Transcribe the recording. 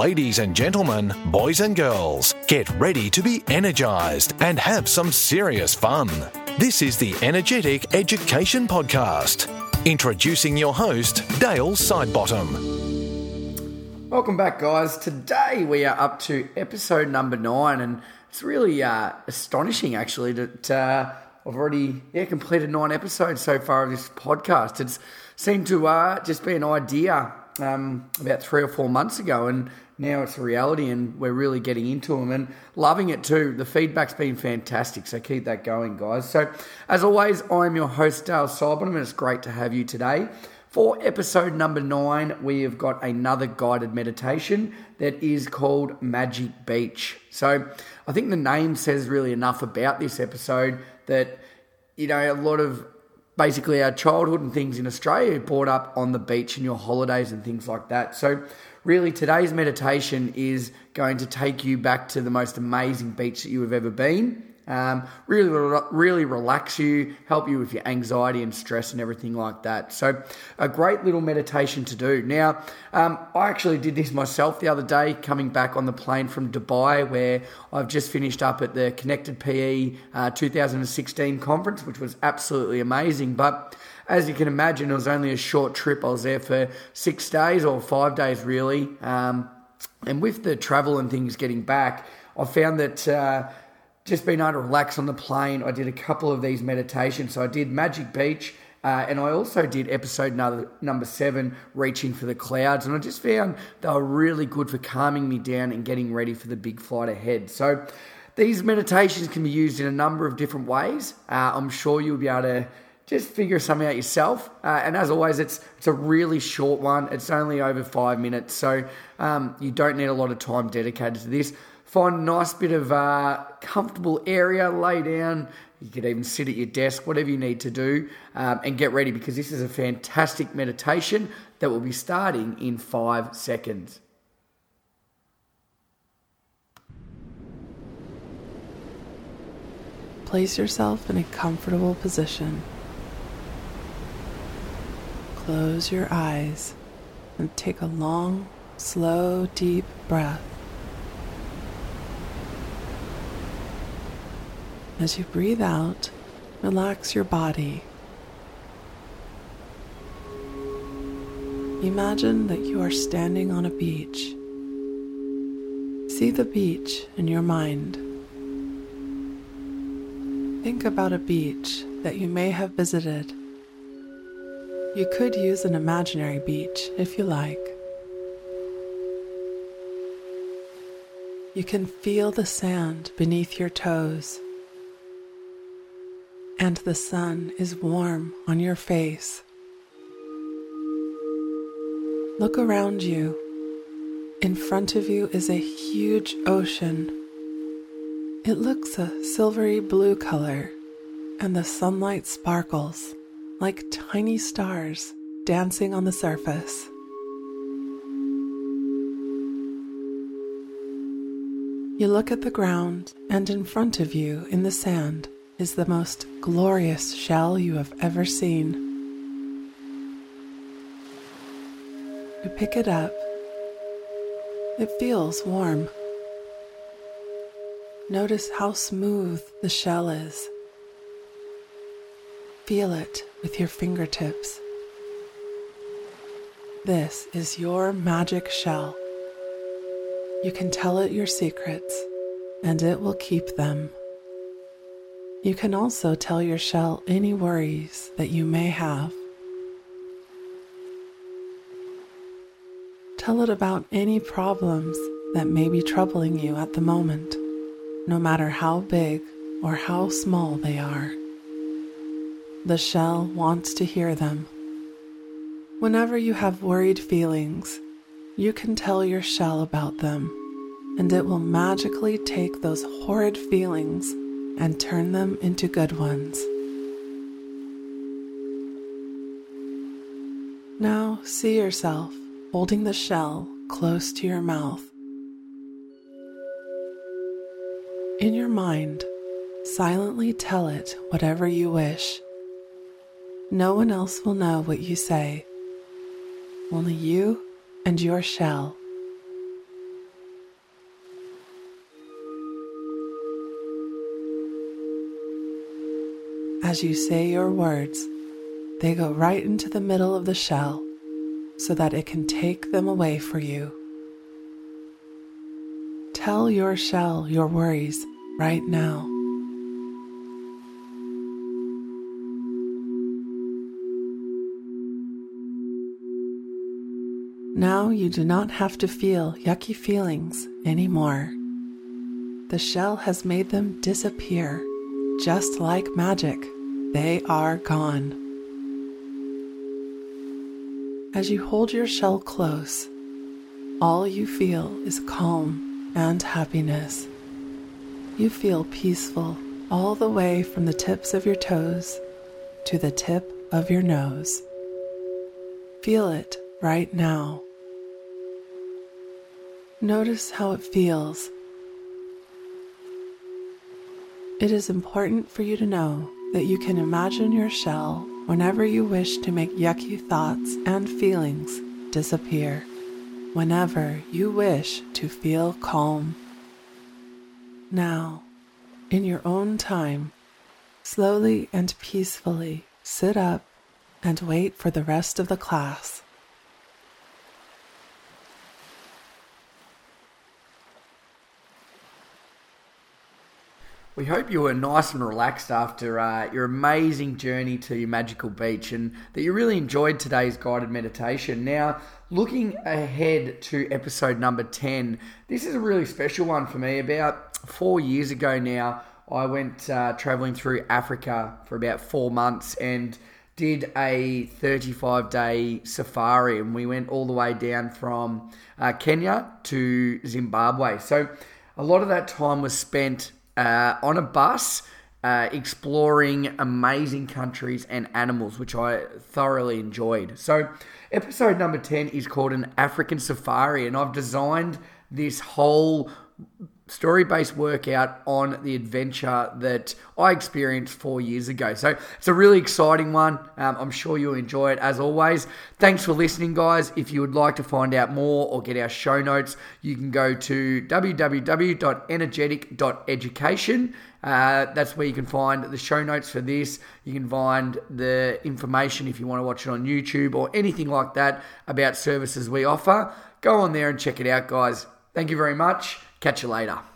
Ladies and gentlemen, boys and girls, get ready to be energized and have some serious fun. This is the Energetic Education Podcast. Introducing your host, Dale Sidebottom. Welcome back, guys. Today we are up to episode number nine, and it's really uh, astonishing actually that uh, I've already yeah completed nine episodes so far of this podcast. It's seemed to uh, just be an idea um, about three or four months ago, and now it's a reality, and we're really getting into them and loving it too. The feedback's been fantastic, so keep that going, guys. So, as always, I'm your host, Dale Sidebottom, and it's great to have you today. For episode number nine, we have got another guided meditation that is called Magic Beach. So, I think the name says really enough about this episode that, you know, a lot of basically our childhood and things in Australia brought up on the beach and your holidays and things like that. So, really, today's meditation is going to take you back to the most amazing beach that you have ever been. Um, really, really relax you, help you with your anxiety and stress and everything like that. So, a great little meditation to do. Now, um, I actually did this myself the other day, coming back on the plane from Dubai, where I've just finished up at the Connected PE uh, 2016 conference, which was absolutely amazing. But as you can imagine, it was only a short trip. I was there for six days or five days, really. Um, and with the travel and things getting back, I found that. Uh, just being able to relax on the plane. I did a couple of these meditations. So I did Magic Beach. Uh, and I also did episode number, number seven, Reaching for the Clouds. And I just found they were really good for calming me down and getting ready for the big flight ahead. So these meditations can be used in a number of different ways. Uh, I'm sure you'll be able to just figure something out yourself. Uh, and as always, it's it's a really short one. It's only over five minutes, so um, you don't need a lot of time dedicated to this. Find a nice bit of uh, comfortable area, lay down. You could even sit at your desk, whatever you need to do, um, and get ready because this is a fantastic meditation that will be starting in five seconds. Place yourself in a comfortable position. Close your eyes and take a long, slow, deep breath. As you breathe out, relax your body. Imagine that you are standing on a beach. See the beach in your mind. Think about a beach that you may have visited. You could use an imaginary beach if you like. You can feel the sand beneath your toes and the sun is warm on your face. Look around you. In front of you is a huge ocean. It looks a silvery blue color, and the sunlight sparkles like tiny stars dancing on the surface. You look at the ground, and in front of you in the sand is the most glorious shell you have ever seen. You pick it up. It feels warm. Notice how smooth the shell is. Feel it with your fingertips. This is your magic shell. You can tell it your secrets, and it will keep them. You can also tell your shell any worries that you may have. Tell it about any problems that may be troubling you at the moment, no matter how big or how small they are. The shell wants to hear them. Whenever you have worried feelings, you can tell your shell about them, and it will magically take those horrid feelings and turn them into good ones. Now see yourself holding the shell close to your mouth. In your mind, silently tell it whatever you wish. No one else will know what you say, only you and your shell. As you say your words, they go right into the middle of the shell so that it can take them away for you. Tell your shell your worries right now. Now you do not have to feel yucky feelings anymore. The shell has made them disappear, just like magic. They are gone. As you hold your shell close, all you feel is calm and happiness. You feel peaceful all the way from the tips of your toes to the tip of your nose. Feel it right now. Notice how it feels. It is important for you to know that you can imagine your shell whenever you wish to make yucky thoughts and feelings disappear, whenever you wish to feel calm. Now, in your own time, slowly and peacefully sit up and wait for the rest of the class. We hope you were nice and relaxed after uh, your amazing journey to your magical beach and that you really enjoyed today's guided meditation. Now, looking ahead to episode number 10, this is a really special one for me. About four years ago now, I went uh, traveling through Africa for about four months and did a 35 day safari and we went all the way down from uh, Kenya to Zimbabwe. So a lot of that time was spent uh, on a bus. Uh, exploring amazing countries and animals, which I thoroughly enjoyed. So, episode number 10 is called An African Safari, and I've designed this whole story based workout on the adventure that I experienced four years ago. So it's a really exciting one. Um, I'm sure you'll enjoy it as always. Thanks for listening, guys. If you would like to find out more or get our show notes, you can go to www.energetic.education. Uh, that's where you can find the show notes for this. You can find the information if you want to watch it on YouTube or anything like that about services we offer. Go on there and check it out, guys. Thank you very much. Catch you later.